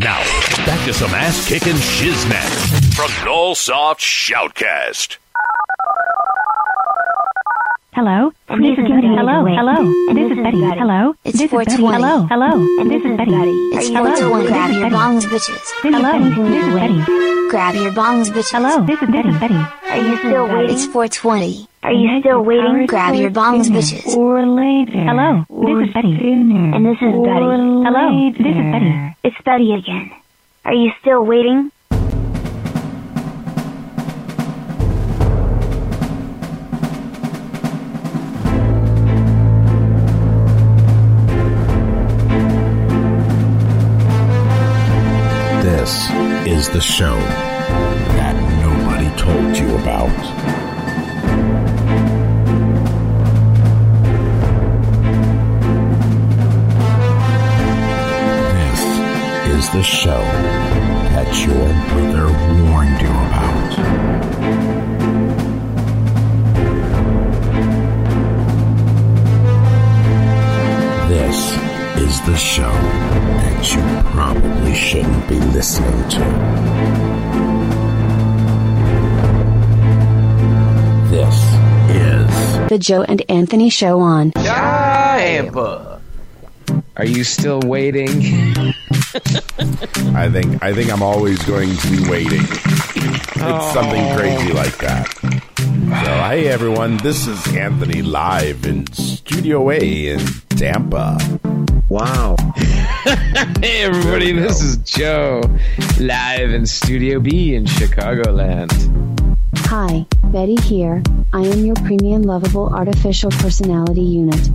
Now, back to some ass kicking shiznit from Nullsoft Shoutcast. Hello. And this this is is Betty. Betty. Hello. Hello. And this this is is Betty. Betty. Hello. It's this is Betty. 420. Hello. Hello. And this this is is Betty. Betty. It's It's Hello. 420. Grab your bongs, bitches. This is Betty. This is Betty. Grab your bongs, bitches. Hello. This is Betty. Betty. Are you still waiting? It's 420. Are you Yes, still waiting? our Grab your bongs, bitches. Or later. Hello. This is Betty. And this is Betty. Hello. This is Betty. It's Betty again. Are you still waiting? This is the show that nobody told you about. The show that your brother warned you about. This is the show that you probably shouldn't be listening to. This is The Joe and Anthony Show on. Tampa. Are you still waiting? I think I think I'm always going to be waiting. It's something oh. crazy like that. So, hey everyone, this is Anthony live in Studio A in Tampa. Wow. hey, everybody, this go. is Joe, live in Studio B in Chicagoland. Hi, Betty here. I am your premium lovable artificial personality unit.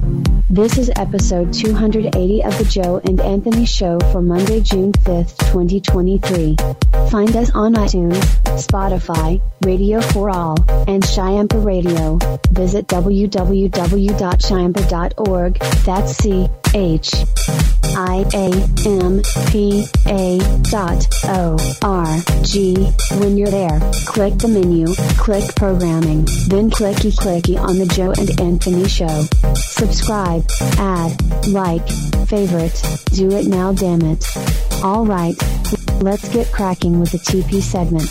This is episode 280 of the Joe and Anthony Show for Monday, June 5th, 2023. Find us on iTunes, Spotify, Radio for All, and Chiampa Radio. Visit www.chiampa.org. That's C H I A M P A dot O R G. When you're there, click the menu, click programming, then clicky clicky on the Joe and Anthony Show. Subscribe, add, like, favorite, do it now, damn it. Alright, let's get cracking with the TP segment.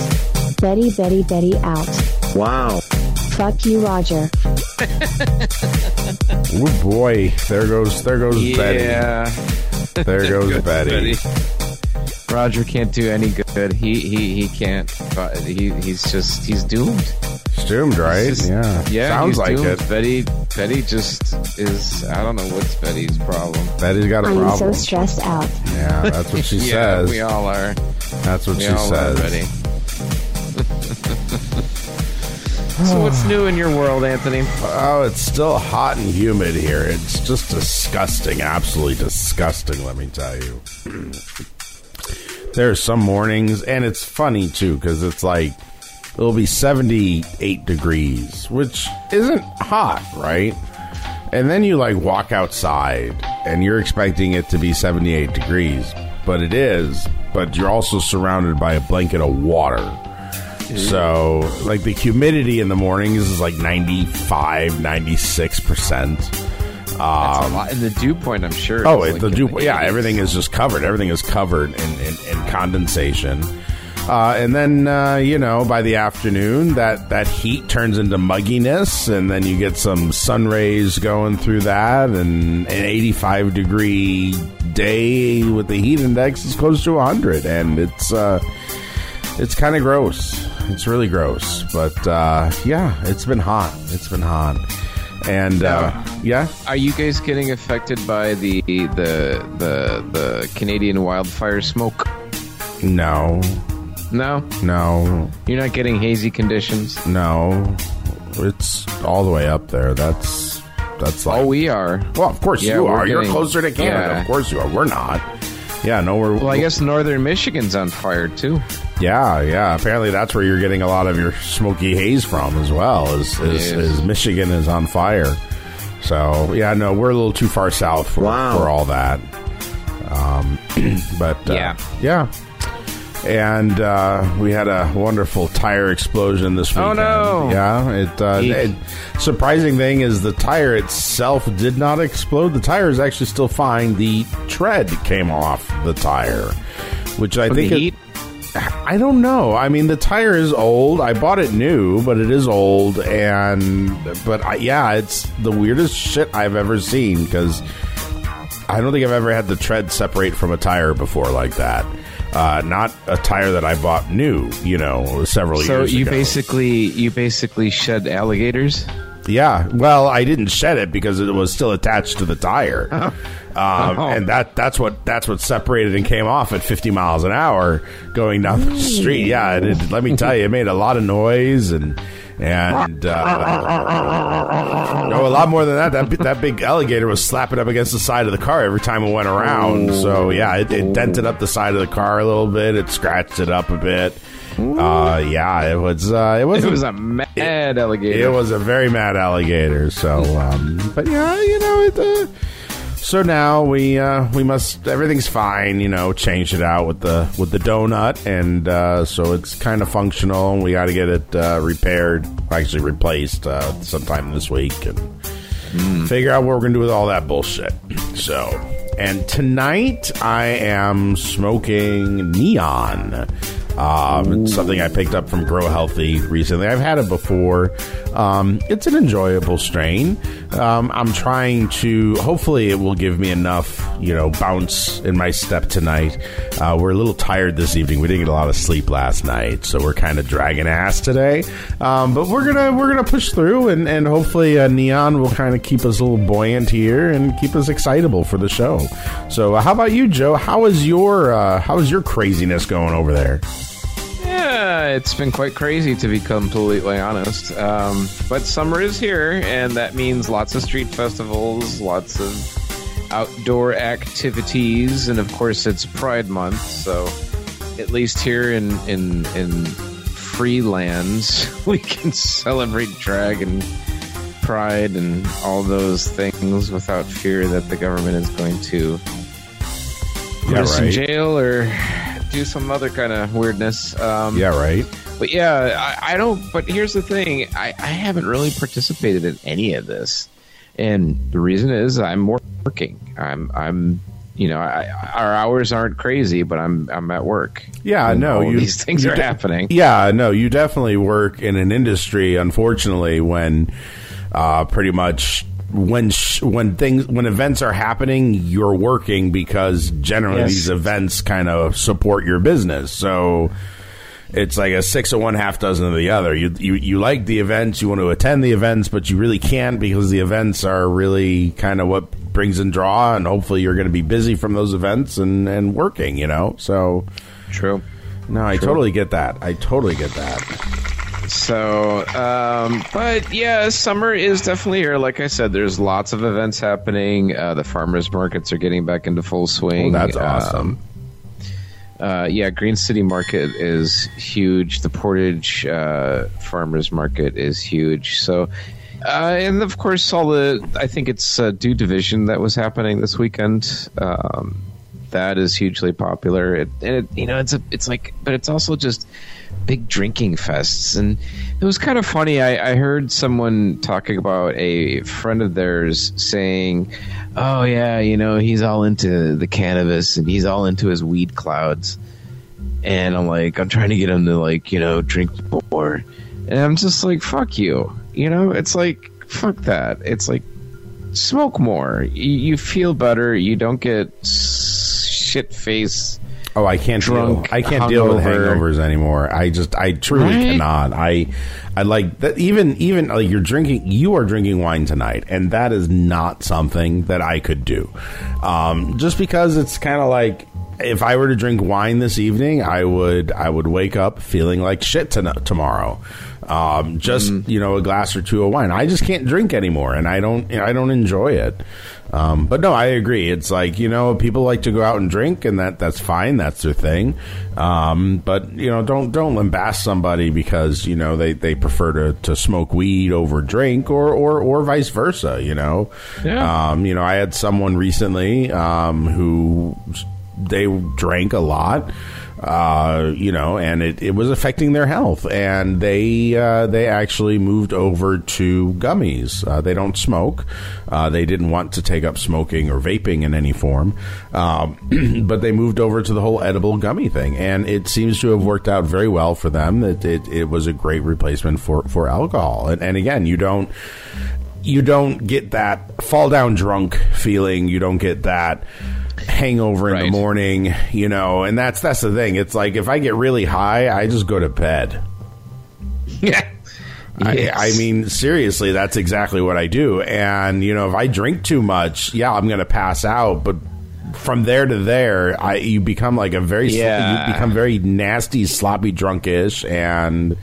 Betty, Betty, Betty out. Wow. Fuck you, Roger. Oh boy, there goes there goes Betty. Yeah. There goes Betty. Roger can't do any good. He he he can't. He he's just he's doomed. It's doomed, right? Just- yeah. Yeah. Sounds like doomed. it. Betty Betty just is. I don't know what's Betty's problem. Betty's got a I'm so stressed out. yeah, that's what she yeah, says. we all are. That's what We she all says. are Betty. so what's new in your world, Anthony? Oh, it's still hot and humid here. It's just disgusting, absolutely disgusting. Let me tell you. There are some mornings, and it's funny too because it's like it'll be seventy-eight degrees, which isn't hot, right? And then you like walk outside, and you're expecting it to be seventy-eight degrees, but it is. But you're also surrounded by a blanket of water. Mm-hmm. So, like the humidity in the mornings is like 95, 96%. That's a um, lot. And the dew point, I'm sure. Oh, is it, like the in dew, the yeah, everything is just covered. Everything is covered in, in, in condensation. Uh, and then, uh, you know, by the afternoon, that, that heat turns into mugginess, and then you get some sun rays going through that, and an 85 degree day with the heat index is close to 100. And it's, uh, it's kind of gross. It's really gross. But, uh, yeah, it's been hot. It's been hot. And, uh, yeah. Are you guys getting affected by the the the the Canadian wildfire smoke? No, No, no, you're not getting hazy conditions. No, it's all the way up there. That's that's like. Oh, we are. well, of course Yeah, you are. You're closer to Canada. yeah. Of course you are. We're not. Yeah, no, we're. Well, I guess northern Michigan's on fire too. Yeah, yeah. Apparently, that's where you're getting a lot of your smoky haze from as well. Is is, is Michigan is on fire? So yeah, no, we're a little too far south for, Wow. for all that. Um, but uh, Yeah. yeah. And uh, we had a wonderful tire explosion this weekend. Oh, no. Yeah, it, uh, it. Surprising thing is the tire itself did not explode. The tire is actually still fine. The tread came off the tire, which I From think it-? I don't know. I mean, the tire is old. I bought it new, but it is old, and but I, yeah, it's the weirdest shit I've ever seen because I don't think I've ever had the tread separate from a tire before like that. Uh, not a tire that I bought new, you know, several So years you ago. basically you basically shed alligators. Yeah, well, I didn't shed it because it was still attached to the tire, um, Oh. and that that's what that's what separated and came off at 50 miles an hour going down the street. Yeah, and it, let me tell you, it made a lot of noise and and uh, no, a lot more than that. That bi- that big alligator was slapping up against the side of the car every time it went around. So yeah, it, it dented up the side of the car a little bit. It scratched it up a bit. Uh, yeah, it was uh, it was It was a mad alligator. it was a very mad alligator. So, um, but yeah, you know, it, uh, so now we uh, we must everything's fine. You know, Change it out with the with the donut, and uh, so it's kind of functional. And we got to get it uh, repaired, actually replaced uh, sometime this week, and figure out what we're gonna do with all that bullshit. So, and tonight I am smoking neon. Um, it's something I picked up from Grow Healthy recently. I've had it before. Um, it's an enjoyable strain. Um, I'm trying to. Hopefully, it will give me enough, you know, bounce in my step tonight. Uh, we're a little tired this evening. We didn't get a lot of sleep last night, so we're kind of dragging ass today. Um, but we're gonna we're gonna push through, and and hopefully, uh, neon will kind of keep us a little buoyant here and keep us excitable for the show. So, uh, how about you, Joe? How is your uh, how is your craziness going over there? Yeah, it's been quite crazy to be completely honest. Um, but summer is here, and that means lots of street festivals, lots of outdoor activities, and of course it's Pride Month. So, at least here in in in free lands, we can celebrate drag and pride and all those things without fear that the government is going to put Yeah, us in jail or do some other kind of weirdness. Um, Yeah, right. but yeah, I, I don't. But here's the thing: I, I haven't really participated in any of this, and the reason is I'm working. I'm I'm you know I, our hours aren't crazy, but I'm I'm at work. Yeah, And no, you- these things are de- happening. Yeah, no, you definitely work in an industry. Unfortunately, when uh, pretty much when sh- when things when events are happening, you're working because generally Yes. these events kind of support your business. So it's like a six of one, half dozen of the other. You you you like the events, you want to attend the events, but you really can't because the events are really kind of what brings in draw, and hopefully you're going to be busy from those events and and working. You know, so. True. No, I totally get that. I totally get that. So, um, but yeah, summer is definitely here. Like I said, there's lots of events happening. Uh, the farmers markets are getting back into full swing. Oh, that's awesome. Um, uh, yeah, Green City Market is huge. The Portage uh, Farmers Market is huge. So, uh, and of course, all the I think it's uh, Do Division that was happening this weekend. Um, that is hugely popular. It, and it, you know, it's a, it's like, but it's also just big drinking fests. And it was kind of funny. I, I heard someone talking about a friend of theirs saying, "Oh yeah, you know, he's all into the cannabis and he's all into his weed clouds." And I'm like, I'm trying to get him to like, you know, drink more. And I'm just like, fuck you. You know, it's like, fuck that. It's like, smoke more. You, you feel better. You don't get shit face. Oh, I can't Drunk, deal. I can't deal with hangovers anymore. I just, I truly Right? cannot. I, I like that. Even, even like you're drinking, you are drinking wine tonight, and that is not something that I could do. Um, just because it's kind of like if I were to drink wine this evening, I would, I would wake up feeling like shit to, tomorrow. Um, just you know, a glass or two of wine. I just can't drink anymore, and I don't, I don't enjoy it. Um, but no, I agree. It's like you know, people like to go out and drink, and that that's fine. That's their thing. Um, but you know, don't don't lambast somebody because you know they, they prefer to, to smoke weed over drink, or, or or vice versa. You know, Yeah. um, you know, I had someone recently um, who they drank a lot. Uh, you know, and it, it was affecting their health, and they uh, they actually moved over to gummies. Uh, they don't smoke. Uh, they didn't want to take up smoking or vaping in any form, um, but they moved over to the whole edible gummy thing, and it seems to have worked out very well for them. That it, it was a great replacement for for alcohol, and, and again, you don't you don't get that fall down drunk feeling. You don't get that hangover in the morning, you know, and that's that's the thing. It's like if I get really high, I just go to bed. Yeah. I, I mean, seriously, that's exactly what I do. And you know, if I drink too much, yeah, I'm going to pass out. But from there to there, I you become like a very sl- Yeah. you become very nasty, sloppy, drunkish, and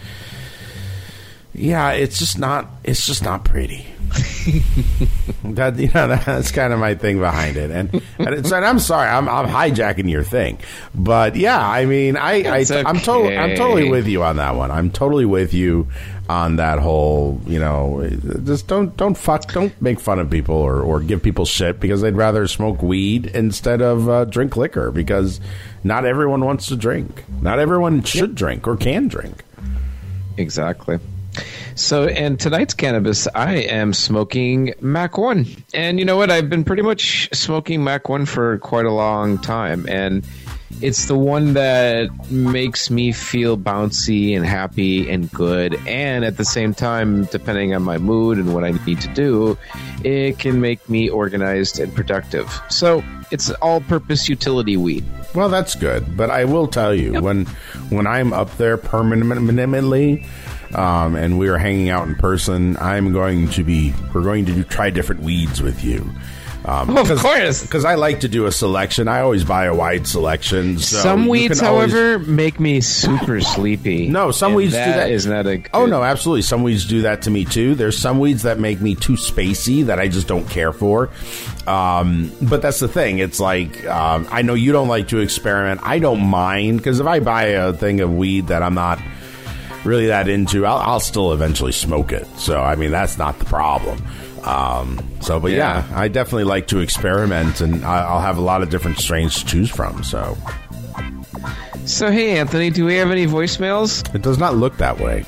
yeah, it's just not it's just not pretty. that you know that's kind of my thing behind it, and, and, and I'm sorry, I'm, I'm hijacking your thing, but yeah, I mean, I, I'm totally I'm totally with you on that one. I'm totally with you on that whole, you know, just don't don't fuck, don't make fun of people or, or give people shit because they'd rather smoke weed instead of uh, drink liquor because not everyone wants to drink, not everyone should drink or can drink. Exactly. So, and tonight's cannabis, I am smoking Mac 1. And you know what? I've been pretty much smoking Mac 1 for quite a long time. And it's the one that makes me feel bouncy and happy and good. And at the same time, depending on my mood and what I need to do, it can make me organized and productive. So, it's all purpose utility weed. Well, that's good, but I will tell you when when I'm up there permanently, um, and we are hanging out in person, I'm going to be we're going to do, try different weeds with you. Um, Of course. because I like to do a selection. I always buy a wide selection. So some weeds, can always- however, make me super sleepy. No, some weeds do that. Is not a. Oh no, absolutely. Some weeds do that to me too. There's some weeds that make me too spacey that I just don't care for. Um, but that's the thing. It's like um, I know you don't like to experiment. I don't mind because if I buy a thing of weed that I'm not really that into, I'll, I'll still eventually smoke it. So I mean, that's not the problem. Um, so, but yeah. Yeah. I definitely like to experiment, and I, I'll have a lot of different strains to choose from. So So hey, Anthony, do we have any voicemails? it does not look that way.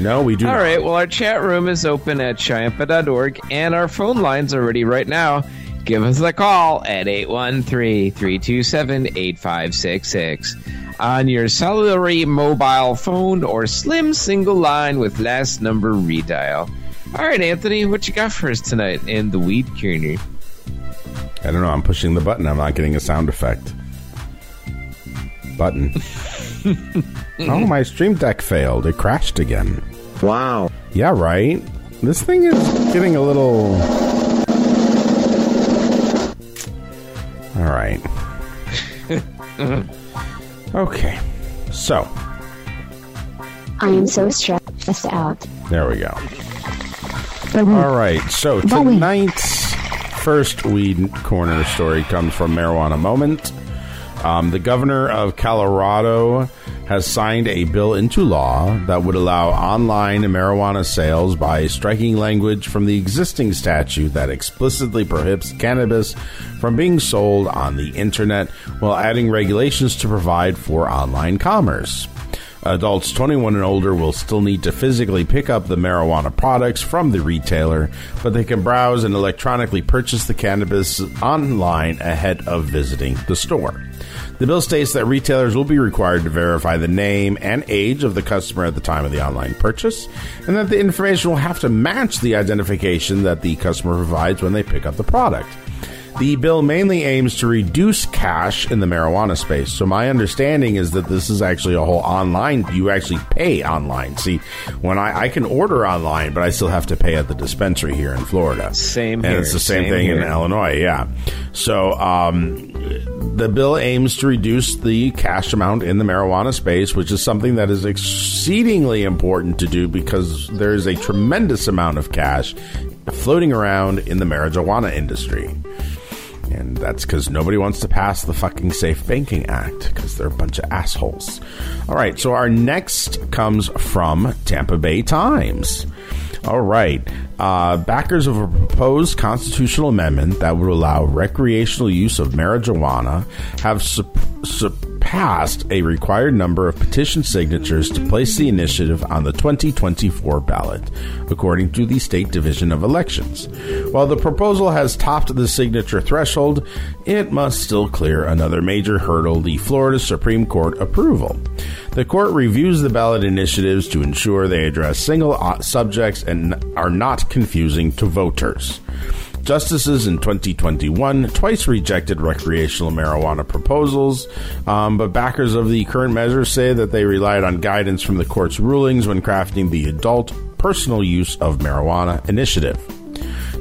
No, we do. All not. right. Well, our chat room is open at chiampa.org, and our phone lines are ready right now. Give us a call at 813-327-8566 on your cellular mobile phone or slim single line with last number redial. All right, Anthony, what you got for us tonight in the weed corner? I don't know. I'm pushing the button. I'm not getting a sound effect. Button. oh, my Stream Deck failed. It crashed again. Wow. Yeah, right. This thing is getting a little. All right. okay. So, I am so stressed out. there we go. Mm-hmm. All right. So tonight's first weed corner story comes from Marijuana Moment. Um, the governor of Colorado has signed a bill into law that would allow online marijuana sales by striking language from the existing statute that explicitly prohibits cannabis from being sold on the internet while adding regulations to provide for online commerce. Adults 21 and older will still need to physically pick up the marijuana products from the retailer, but they can browse and electronically purchase the cannabis online ahead of visiting the store. The bill states that retailers will be required to verify the name and age of the customer at the time of the online purchase, and that the information will have to match the identification that the customer provides when they pick up the product. The bill mainly aims to reduce cash in the marijuana space. So my understanding is that this is actually a whole online. You actually pay online. See, when I, I can order online, but I still have to pay at the dispensary here in Florida. Same thing. and here, it's the same, same thing in. Illinois. Yeah. So um, the bill aims to reduce the cash amount in the marijuana space, which is something that is exceedingly important to do because there is a tremendous amount of cash floating around in the marijuana industry. And that's because nobody wants to pass the fucking Safe Banking Act because they're a bunch of assholes. All right, so our next comes from Tampa Bay Times. All right, uh, backers of a proposed constitutional amendment that would allow recreational use of marijuana have sup- passed a required number of petition signatures to place the initiative on the 2024 ballot, according to the State Division of Elections. While the proposal has topped the signature threshold, it must still clear another major hurdle the Florida Supreme Court approval. The court reviews the ballot initiatives to ensure they address single subjects and are not confusing to voters. Justices in 2021 twice rejected recreational marijuana proposals, um, but backers of the current measure say that they relied on guidance from the court's rulings when crafting the adult personal use of marijuana initiative.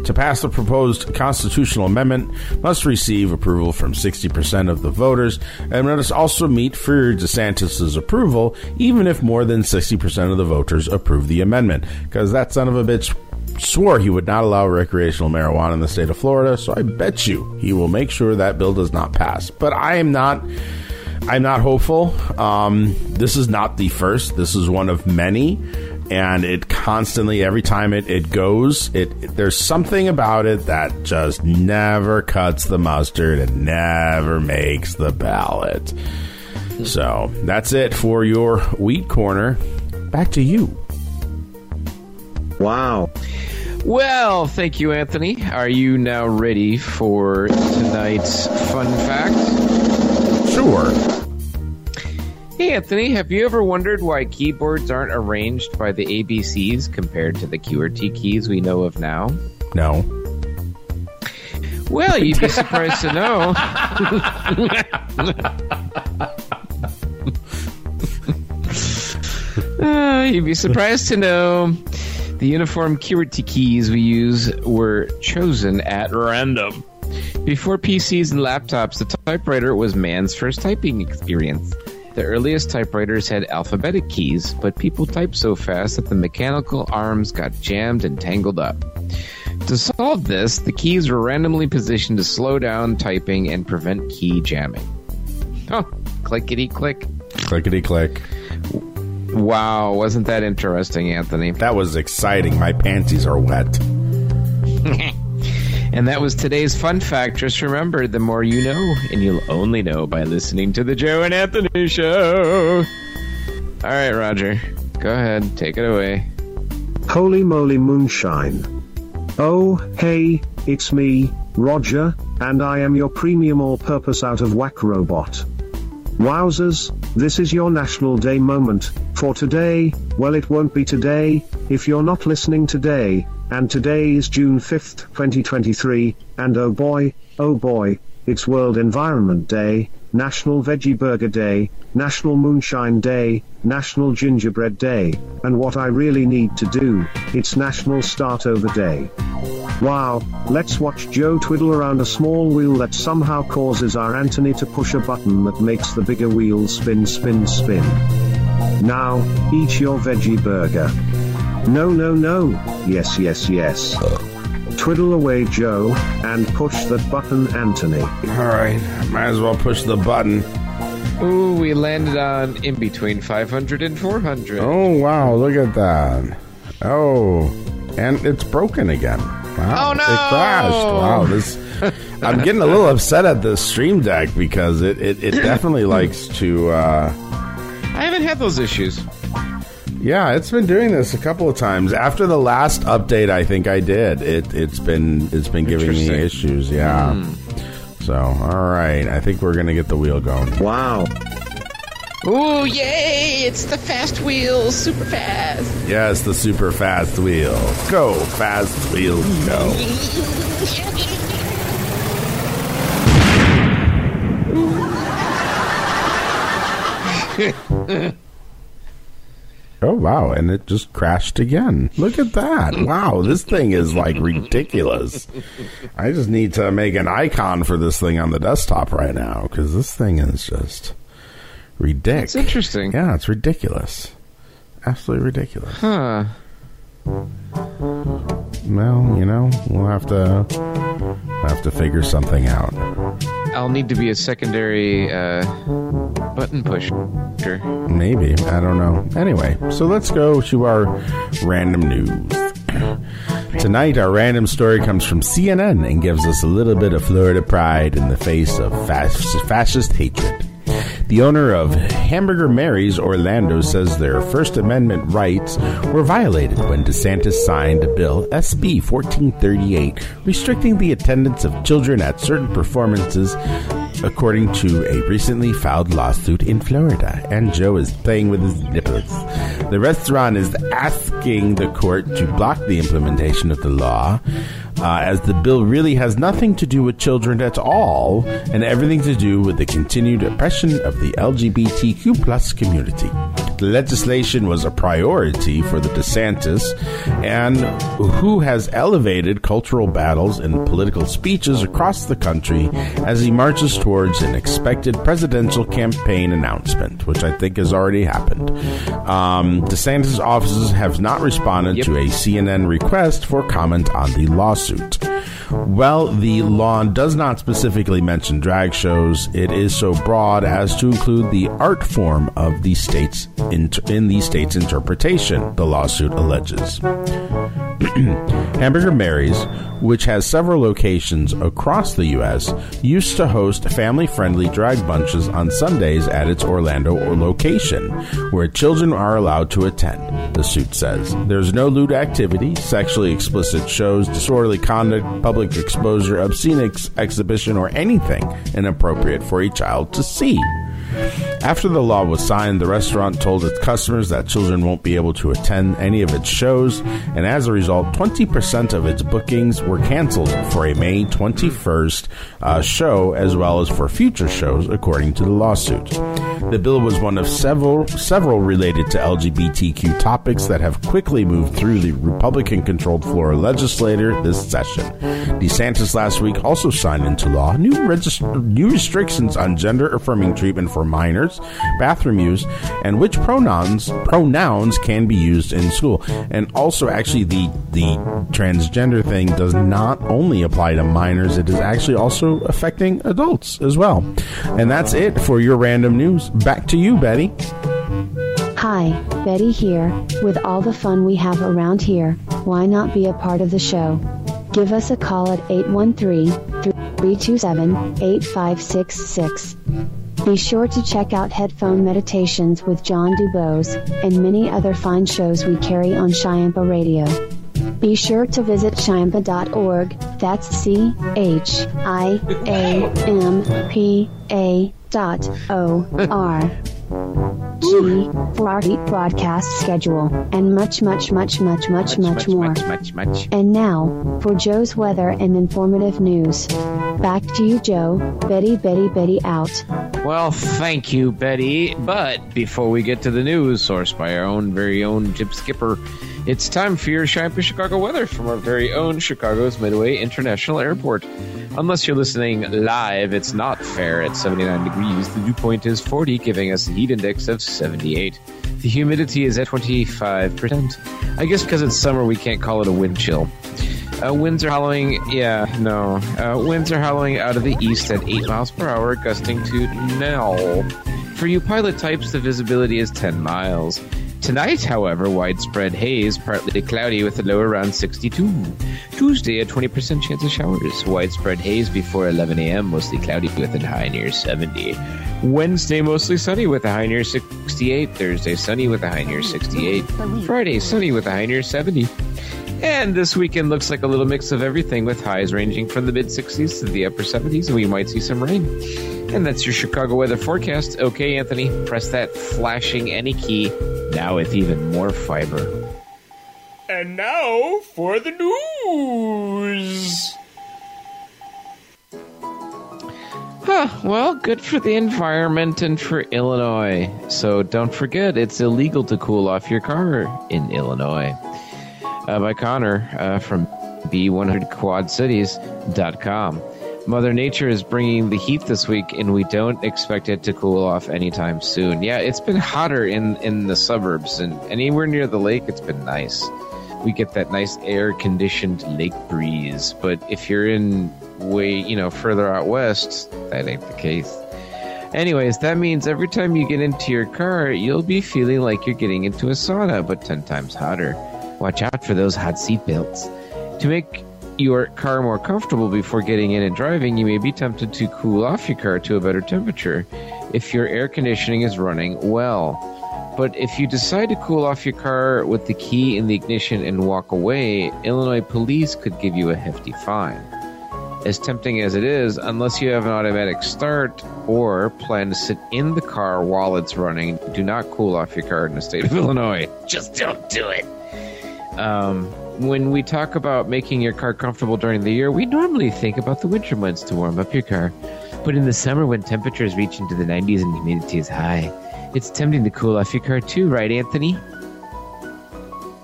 To pass the proposed constitutional amendment, must receive approval from 60% of the voters and must also meet for DeSantis' approval, even if more than 60% of the voters approve the amendment. Because that son of a bitch swore he would not allow recreational marijuana in the state of Florida, so I bet you he will make sure that bill does not pass. But I am not. I'm not hopeful. Um, this is not the first. This is one of many, and it constantly, every time it, it goes, it, it there's something about it that just never cuts the mustard and never makes the ballot. So that's it for your weed corner. Back to you. Wow. Well, thank you, Anthony. Are you now ready for tonight's fun fact? Sure. Hey, Anthony, have you ever wondered why keyboards aren't arranged by the ABCs compared to the QRT keys we know of now? No. Well, you'd be surprised to know. Uh, you'd be surprised to know the uniform keys we use were chosen at random. Before PCs and laptops, the typewriter was man's first typing experience. The earliest typewriters had alphabetic keys, but people typed so fast that the mechanical arms got jammed and tangled up. To solve this, the keys were randomly positioned to slow down typing and prevent key jamming. Oh, clickety click. Clickety click. Wow, wasn't that interesting, Anthony? That was exciting. My panties are wet. And that was today's fun fact. Just remember, the more you know, and you'll only know by listening to the Joe and Anthony Show. All right, Roger, go ahead, take it away. Holy moly moonshine. Oh, hey, it's me, Roger, and I am your premium all purpose out of whack robot. Wowzers, this is your National Day moment, for today, well, it won't be today, if you're not listening today, and today is June 5th, 2023, and oh boy, oh boy, it's World Environment Day, National Veggie Burger Day, National Moonshine Day, National Gingerbread Day, and what I really need to do, it's National Start Over Day. Wow, let's watch Joe twiddle around a small wheel that somehow causes our Anthony to push a button that makes the bigger wheel spin, spin, spin. Now, eat your veggie burger. No, no, no, yes, yes, yes. Twiddle away, Joe, and push that button, Anthony. All right, might as well push the button. Ooh, we landed on in between 500 and 400. Oh wow, look at that. Oh, and it's broken again. Wow, Oh, no! It crashed. Wow, this. I'm getting a little upset at the Stream Deck because it it, it definitely likes to. Uh, I haven't had those issues. yeah, it's been doing this a couple of times. After the last update, I think I did. It it's been it's been giving me issues. Yeah. So all right, I think we're gonna get the wheel going. Wow. Ooh, yay! It's the fast wheel, super fast. Yes, the super fast wheel. Go fast wheel, go. Oh wow, and it just crashed again. Look at that. Wow, this thing is like ridiculous. I just need to make an icon for this thing on the desktop right now cuz this thing is just ridiculous. It's interesting. Yeah, it's ridiculous. Absolutely ridiculous. Huh. Well, you know, we'll have to have to figure something out. I'll need to be a secondary uh, button pusher. Maybe. I don't know. Anyway, so let's go to our random news. Tonight, our random story comes from CNN and gives us a little bit of Florida pride in the face of fascist hatred. The owner of Hamburger Mary's Orlando says their First Amendment rights were violated when DeSantis signed a Bill SB 1438, restricting the attendance of children at certain performances according to a recently filed lawsuit in Florida. And Joe is playing with his nipples. The restaurant is asking the court to block the implementation of the law. Uh, as the bill really has nothing to do with children at all, and everything to do with the continued oppression of the LGBTQ plus community. Legislation was a priority for the DeSantis, and who has elevated cultural battles in political speeches across the country as he marches towards an expected presidential campaign announcement, which I think has already happened. Um, DeSantis' offices have not responded Yep. to a CNN request for comment on the lawsuit. While the law does not specifically mention drag shows, it is so broad as to include the art form of the state's in the state's interpretation. The lawsuit alleges. Hamburger Mary's, which has several locations across the U.S., used to host family friendly drag bunches on Sundays at its Orlando location, where children are allowed to attend, the suit says. There's no lewd activity, sexually explicit shows, disorderly conduct, public exposure, obscene ex- exhibition, or anything inappropriate for a child to see. After the law was signed, the restaurant told its customers that children won't be able to attend any of its shows, and as a result, 20% of its bookings were canceled for a May 21st uh, show, as well as for future shows, according to the lawsuit. The bill was one of several several related to LGBTQ topics that have quickly moved through the Republican-controlled Florida legislature this session. DeSantis last week also signed into law new regis- new restrictions on gender-affirming treatment for minors, bathroom use, and which pronouns pronouns can be used in school. And also, actually, the the transgender thing does not only apply to minors; it is actually also affecting adults as well. And that's it for your random news. Back to you, Betty. Hi, Betty here. With all the fun we have around here, why not be a part of the show? Give us a call at 813-327-8566. Be sure to check out Headphone Meditations with John Dubose and many other fine shows we carry on Chiampa Radio. Be sure to visit chiampa.org. That's C H I A M P A dot O R. G for our broadcast schedule and much, much, much, much, much, much more. much, much, much. And now, for Joe's weather and informative news. Back to you, Joe. Betty, Betty, Betty out. Well, thank you, Betty. But before we get to the news, sourced by our own very own Jim Skipper, it's time for your Shine Chicago weather from our very own Chicago's Midway International Airport. Unless you're listening live, it's not fair at 79 degrees. The dew point is 40, giving us a heat index of 78. The humidity is at 25%. I guess because it's summer, we can't call it a wind chill. Uh, winds are howling, yeah, no. Uh, winds are howling out of the east at 8 miles per hour, gusting to now. For you pilot types, the visibility is 10 miles. Tonight, however, widespread haze, partly cloudy with a low around 62. Tuesday, a 20% chance of showers. Widespread haze before 11 a.m., mostly cloudy with a high near 70. Wednesday, mostly sunny with a high near 68. Thursday, sunny with a high near 68. Friday, sunny with a high near 70. And this weekend looks like a little mix of everything with highs ranging from the mid 60s to the upper 70s, and we might see some rain. And that's your Chicago weather forecast. Okay, Anthony, press that flashing any key now with even more fiber. And now for the news. Huh, well, good for the environment and for Illinois. So don't forget, it's illegal to cool off your car in Illinois. Uh, by Connor uh, from B100quadcities.com. Mother Nature is bringing the heat this week, and we don't expect it to cool off anytime soon. Yeah, it's been hotter in, in the suburbs, and anywhere near the lake, it's been nice. We get that nice air conditioned lake breeze, but if you're in way, you know, further out west, that ain't the case. Anyways, that means every time you get into your car, you'll be feeling like you're getting into a sauna, but 10 times hotter. Watch out for those hot seat belts. To make your car more comfortable before getting in and driving, you may be tempted to cool off your car to a better temperature. if your air conditioning is running well. But if you decide to cool off your car with the key in the ignition and walk away, Illinois police could give you a hefty fine. As tempting as it is, unless you have an automatic start or plan to sit in the car while it's running, do not cool off your car in the state of Illinois. Just don't do it. Um, when we talk about making your car comfortable during the year, we normally think about the winter months to warm up your car. But in the summer, when temperatures reach into the 90s and humidity is high, it's tempting to cool off your car too, right, Anthony?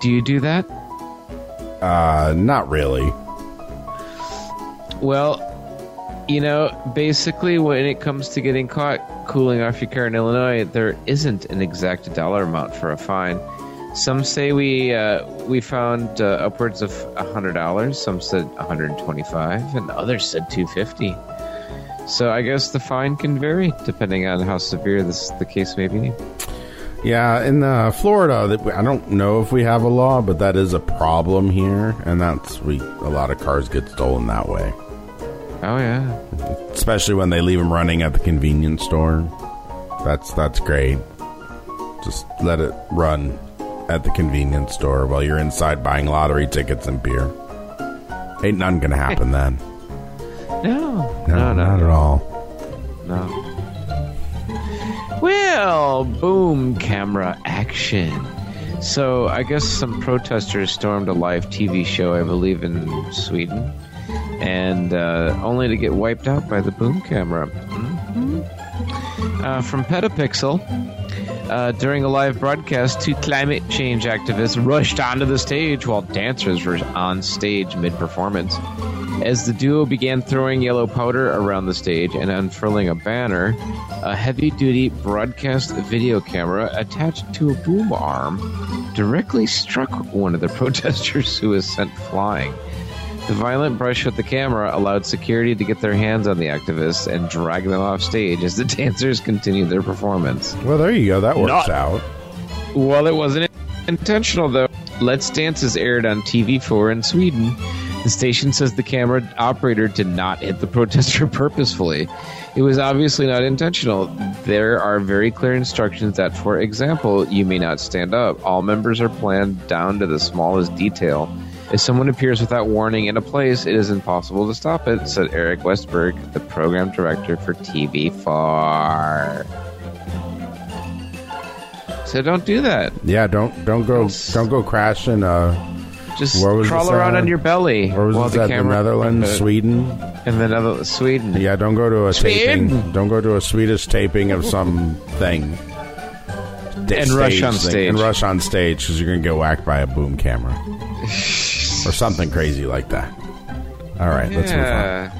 Do you do that? Uh, not really. Well, you know, basically, when it comes to getting caught cooling off your car in Illinois, there isn't an exact dollar amount for a fine. Some say we uh, we found uh, upwards of hundred dollars. Some said one hundred twenty-five, and others said two fifty. So I guess the fine can vary depending on how severe this the case may be. Yeah, in uh, Florida, I don't know if we have a law, but that is a problem here, and that's we a lot of cars get stolen that way, Oh yeah, especially when they leave them running at the convenience store. That's that's great. Just let it run at the convenience store while you're inside buying lottery tickets and beer. Ain't nothing gonna happen then. no, No, no, no, not at all. No. Well, boom camera action. So I guess some protesters stormed a live TV show, I believe, in Sweden, and uh, only to get wiped out by the boom camera. Mhm. Uh, from Petapixel, uh, during a live broadcast, two climate change activists rushed onto the stage while dancers were on stage mid performance. As the duo began throwing yellow powder around the stage and unfurling a banner, a heavy duty broadcast video camera attached to a boom arm directly struck one of the protesters who was sent flying. The violent brush with the camera allowed security to get their hands on the activists and drag them off stage as the dancers continued their performance. Well, there you go. That works Not- out. Well, it wasn't intentional, though. Let's Dance is aired on TV4 in Sweden. The station says the camera operator did not hit the protester purposefully. It was obviously not intentional. There are very clear instructions that, for example, you may not stand up. All members are planned down to the smallest detail. If someone appears without warning in a place, it is impossible to stop it, said Eric Westberg, the program director for TV4. So don't do that. Yeah, don't don't go don't go crashing. Uh, Just crawl around on your belly. where was while this at? The Netherlands, uh, Sweden. and then other Sweden. Yeah, don't go to a Sweden. taping. Don't go to a Swedish taping of some thing. Da- And rush on thing. stage. And rush on stage because you're going to get whacked by a boom camera or something crazy like that. All right, let's move on.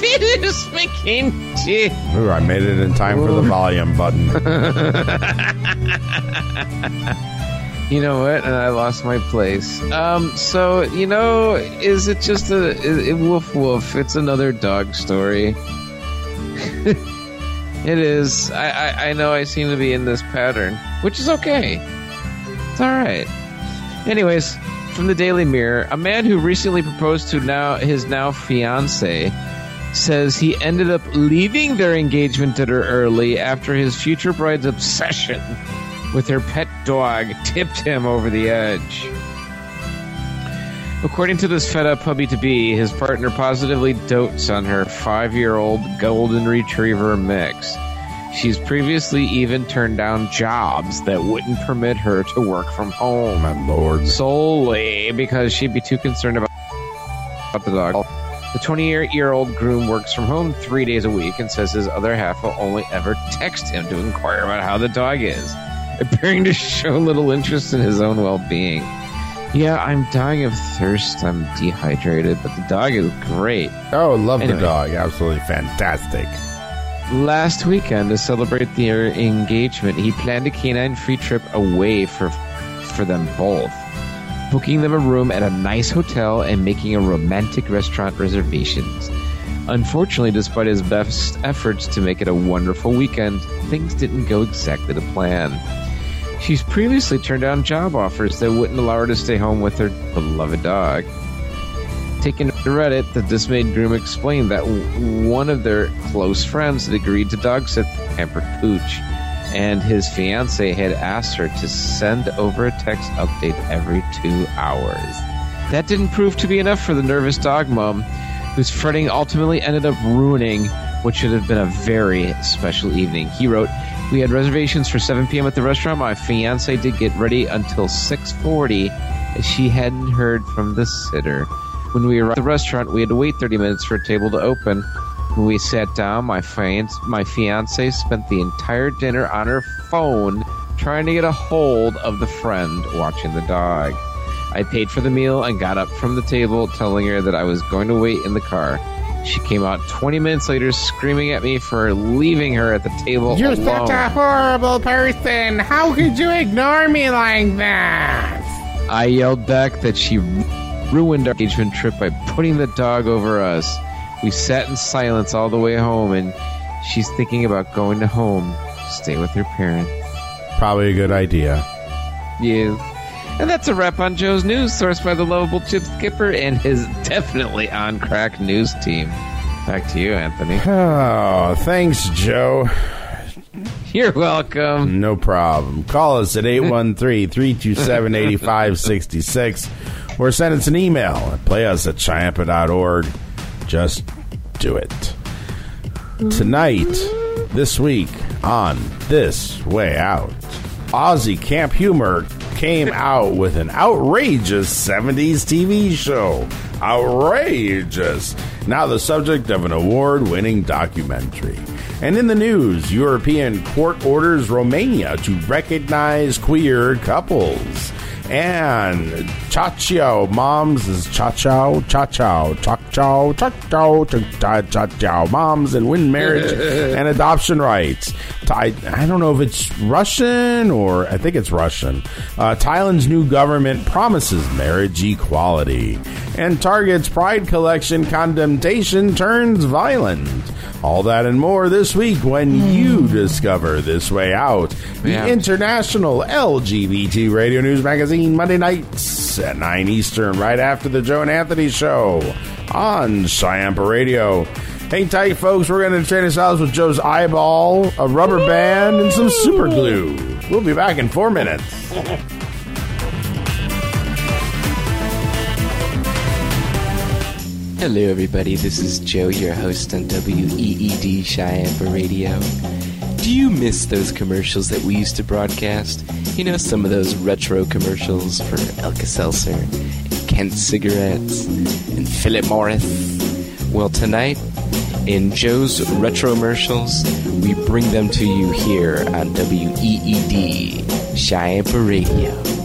Venus McKenzie. Ooh, I made it in time for the volume button. You know what? And I lost my place. Um. So you know, is it just a i- i- woof woof? It's another dog story. it is. I, I I know I seem to be in this pattern, which is okay. It's all right. Anyways, from the Daily Mirror, a man who recently proposed to now his now fiance says he ended up leaving their engagement dinner early after his future bride's obsession with her pet dog tipped him over the edge. According to this fed up puppy to be, his partner positively dotes on her five year old golden retriever mix. She's previously even turned down jobs that wouldn't permit her to work from home My lord. solely because she'd be too concerned about, the dog. The 28 year old groom works from home three days a week and says his other half will only ever text him to inquire about how the dog is, appearing to show little interest in his own well being. Yeah, I'm dying of thirst. I'm dehydrated, but the dog is great. Oh, love Anyway. the dog. Absolutely fantastic. Last weekend, to celebrate their engagement, he planned a canine free trip away for for them both, booking them a room at a nice hotel and making a romantic restaurant reservations. Unfortunately, despite his best efforts to make it a wonderful weekend, things didn't go exactly to plan. She's previously turned down job offers that wouldn't allow her to stay home with her beloved dog. Taking to Reddit, the dismayed groom explained that one of their close friends had agreed to dog sit the pampered pooch, and his fiance had asked her to send over a text update every two hours. That didn't prove to be enough for the nervous dog mom, whose fretting ultimately ended up ruining what should have been a very special evening. He wrote, "We had reservations for 7 p.m. at the restaurant. My fiance did get ready until 6:40, as she hadn't heard from the sitter. When we arrived at the restaurant, we had to wait 30 minutes for a table to open. When we sat down, my fiance, my fiance spent the entire dinner on her phone trying to get a hold of the friend watching the dog. I paid for the meal and got up from the table, telling her that I was going to wait in the car. She came out 20 minutes later, screaming at me for leaving her at the table You're alone. such a horrible person. How could you ignore me like that? I yelled back that she ruined our engagement trip by putting the dog over us. We sat in silence all the way home, and she's thinking about going to home, to stay with her parents. Probably a good idea. Yes. And that's a wrap on Joe's news, sourced by the lovable Chip Skipper and his definitely on crack news team. Back to you, Anthony. Oh, thanks, Joe. You're welcome. No problem. Call us at 813-327-8566 or send us an email at playus at chiampa.org. Just do it. Tonight, this week, on This Way Out, Aussie Camp Humor came out with an outrageous 70s TV show. Outrageous. Now the subject of an award winning documentary. And in the news, European court orders Romania to recognize queer couples. And Chachao Moms is Chachao, Chachao, Chachao, Chachao, Chachao Moms and win marriage and adoption rights. I, I don't know if it's Russian or I think it's Russian. Uh, Thailand's new government promises marriage equality. And Target's Pride Collection condemnation turns violent. All that and more this week when you hmm. discover This Way Out, the Yeah. international LGBT radio news magazine, Monday nights at 9 Eastern, right after the Joe and Anthony show on Chiampa Radio. Hang tight, folks. We're going to entertain ourselves with Joe's eyeball, a rubber band, and some super glue. We'll be back in four minutes. Hello, everybody. This is Joe, your host on WEED Chiampa Radio. Do you miss those commercials that we used to broadcast? You know, some of those retro commercials for Alka-Seltzer, and Kent Cigarettes, and Philip Morris. Well, tonight, in Joe's retro commercials, we bring them to you here on WEED Chiampa Radio.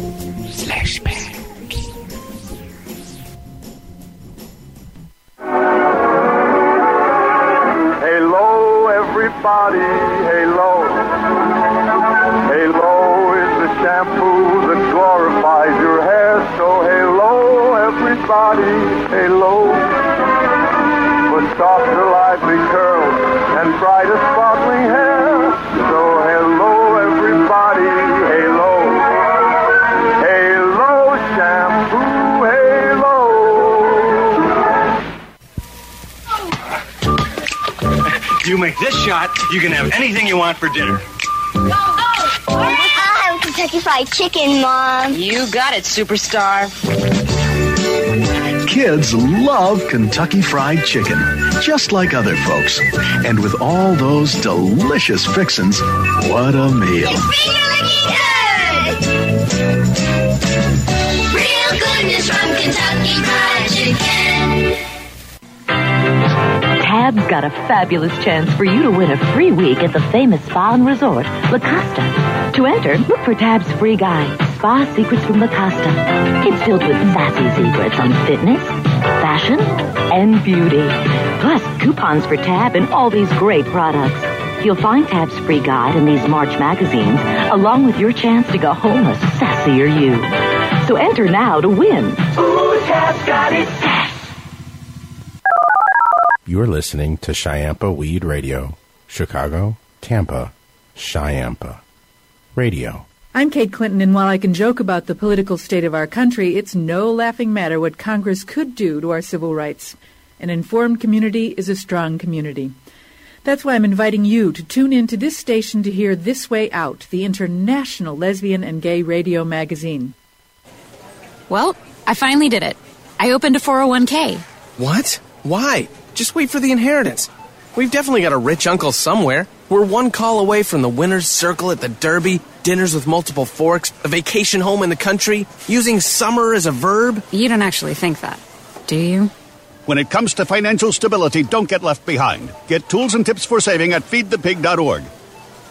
Everybody. You make this shot, you can have anything you want for dinner. I have Kentucky Fried Chicken, Mom. You got it, superstar. Kids love Kentucky Fried Chicken, just like other folks. And with all those delicious fixins, what a meal. Real goodness from Kentucky Fried Chicken. Tab's got a fabulous chance for you to win a free week at the famous spa and resort, La Costa. To enter, look for Tab's free guide, Spa Secrets from La Costa. It's filled with sassy secrets on fitness, fashion, and beauty. Plus, coupons for Tab and all these great products. You'll find Tab's free guide in these March magazines, along with your chance to go home a sassier you. So enter now to win. Ooh, Tab's got it sass. You're listening to Chiampa Weed Radio, Chicago, Tampa, Chiampa Radio. I'm Kate Clinton, and while I can joke about the political state of our country, it's no laughing matter what Congress could do to our civil rights. An informed community is a strong community. That's why I'm inviting you to tune in to this station to hear This Way Out, the international lesbian and gay radio magazine. Well, I finally did it. I opened a 401k. What? Why? Just wait for the inheritance. We've definitely got a rich uncle somewhere. We're one call away from the winner's circle at the Derby, dinners with multiple forks, a vacation home in the country, using summer as a verb. You don't actually think that, do you? When it comes to financial stability, don't get left behind. Get tools and tips for saving at feedthepig.org.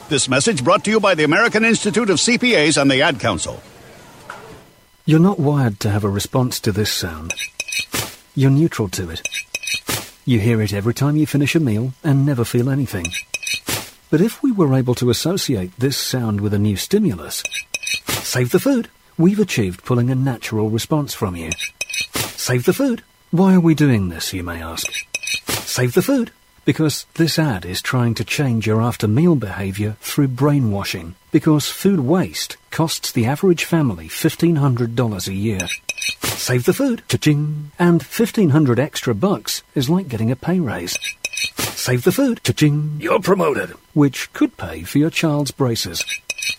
This message brought to you by the American Institute of CPAs and the Ad Council. You're not wired to have a response to this sound. You're neutral to it. You hear it every time you finish a meal and never feel anything. But if we were able to associate this sound with a new stimulus, save the food, we've achieved pulling a natural response from you. Save the food. Why are we doing this, you may ask? Save the food. Because this ad is trying to change your after meal behavior through brainwashing. Because food waste costs the average family $1,500 a year. Save the food, cha-ching. And 1500 extra bucks is like getting a pay raise. Save the food, cha-ching. You're promoted. Which could pay for your child's braces.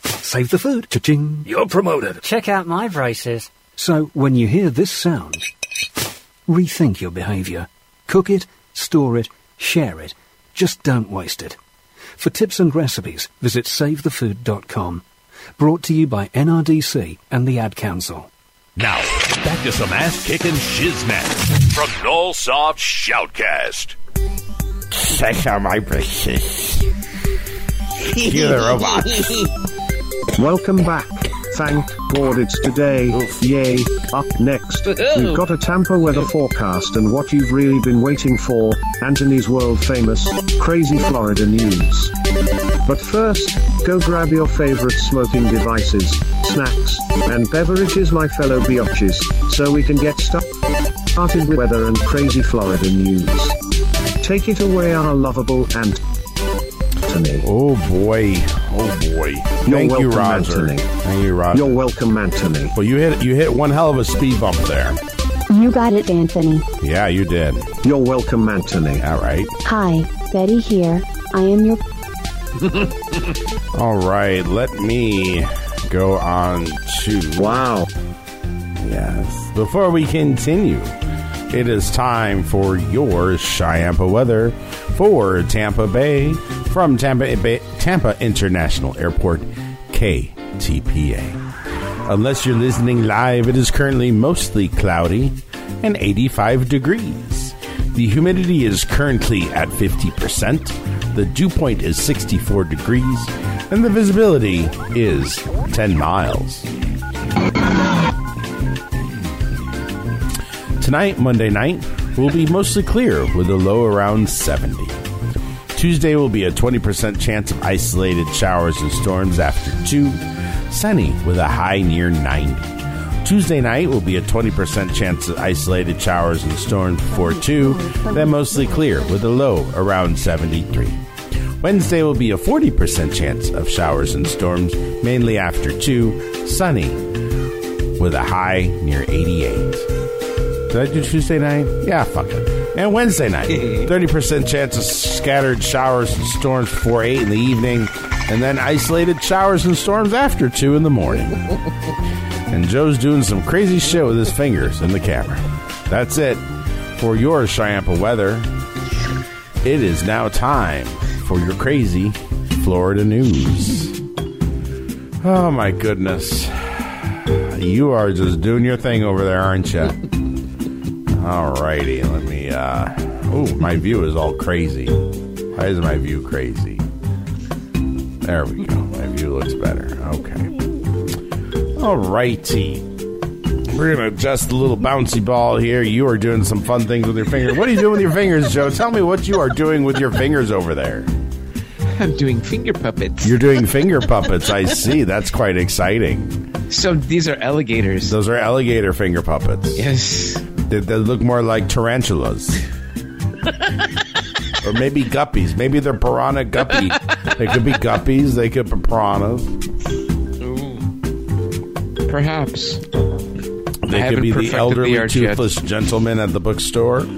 Save the food, cha-ching. You're promoted. Check out my braces. So when you hear this sound, rethink your behavior. Cook it, store it, share it. Just don't waste it. For tips and recipes, visit savethefood.com. Brought to you by NRDC and the Ad Council. Now, back to some ass kicking shizmat from Nullsoft Shoutcast. Check out my braces. You're the robot. Welcome back. Thank God it's today. Yay. Up next, we've got a Tampa weather forecast and what you've really been waiting for Anthony's world famous, crazy Florida news. But first, go grab your favorite smoking devices, snacks, and beverages, my fellow biatches, so we can get stu- started with weather and crazy Florida news. Take it away, our lovable Ant. Anthony. Oh boy, oh boy. You're Thank you, welcome, Roger. Anthony. Thank you, Roger. You're welcome, Anthony. Well, you hit you hit one hell of a speed bump there. You got it, Anthony. Yeah, you did. You're welcome, Anthony. All right. Hi, Betty here. I am your. All right. Let me go on to. Wow. Yes. Before we continue, it is time for your Chiampa weather for Tampa Bay from Tampa Tampa International Airport, KTPA. Unless you're listening live, it is currently mostly cloudy and 85 degrees. The humidity is currently at 50%. The dew point is 64 degrees, and the visibility is 10 miles. Tonight, Monday night, will be mostly clear with a low around 70. Tuesday will be a 20% chance of isolated showers and storms after 2, sunny with a high near 90. Tuesday night will be a 20% chance of isolated showers and storms before 2, then mostly clear with a low around 73. Wednesday will be a 40% chance of showers and storms, mainly after 2, sunny with a high near 88. Did I do Tuesday night? Yeah, fuck it. And Wednesday night, 30% chance of scattered showers and storms before 8 in the evening, and then isolated showers and storms after 2 in the morning. and Joe's doing some crazy shit with his fingers in the camera. That's it for your Chiampa weather. It is now time for your crazy Florida news. Oh my goodness. You are just doing your thing over there, aren't you? Alrighty, let me. Uh Oh, my view is all crazy. Why is my view crazy? There we go. My view looks better. Okay. Alrighty. We're gonna adjust the little bouncy ball here. You are doing some fun things with your fingers. What are you doing with your fingers, Joe? Tell me what you are doing with your fingers over there. I'm doing finger puppets. You're doing finger puppets. I see. That's quite exciting. So these are alligators. Those are alligator finger puppets. Yes. They, they look more like tarantulas. or maybe guppies. Maybe they're piranha guppy. they could be guppies. They could be piranhas. Perhaps. They haven't could be the the elderly, yet. toothless gentleman at the bookstore.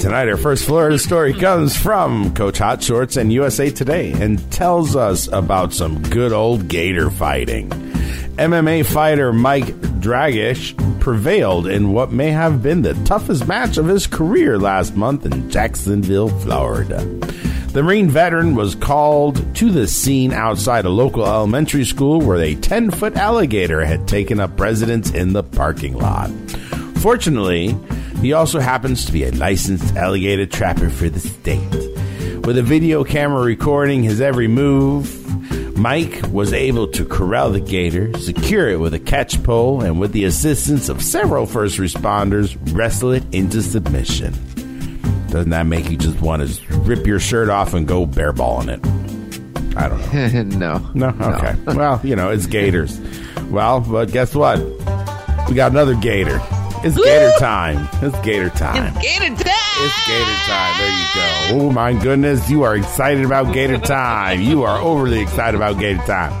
Tonight, our first Florida story comes from Coach Hot Shorts and USA Today and tells us about some good old gator fighting. MMA fighter Mike Dragish prevailed in what may have been the toughest match of his career last month in Jacksonville, Florida. The Marine veteran was called to the scene outside a local elementary school where a 10 foot alligator had taken up residence in the parking lot. Fortunately, he also happens to be a licensed alligator trapper for the state. With a video camera recording his every move, Mike was able to corral the gator, secure it with a catch pole, and with the assistance of several first responders, wrestle it into submission. Doesn't that make you just want to rip your shirt off and go bareballing it? I don't know. no. No? Okay. well, you know, it's gators. Well, but guess what? We got another gator. It's gator time. It's gator time. Gator time! It's Gator Time. There you go. Oh my goodness, you are excited about Gator Time. You are overly excited about Gator Time.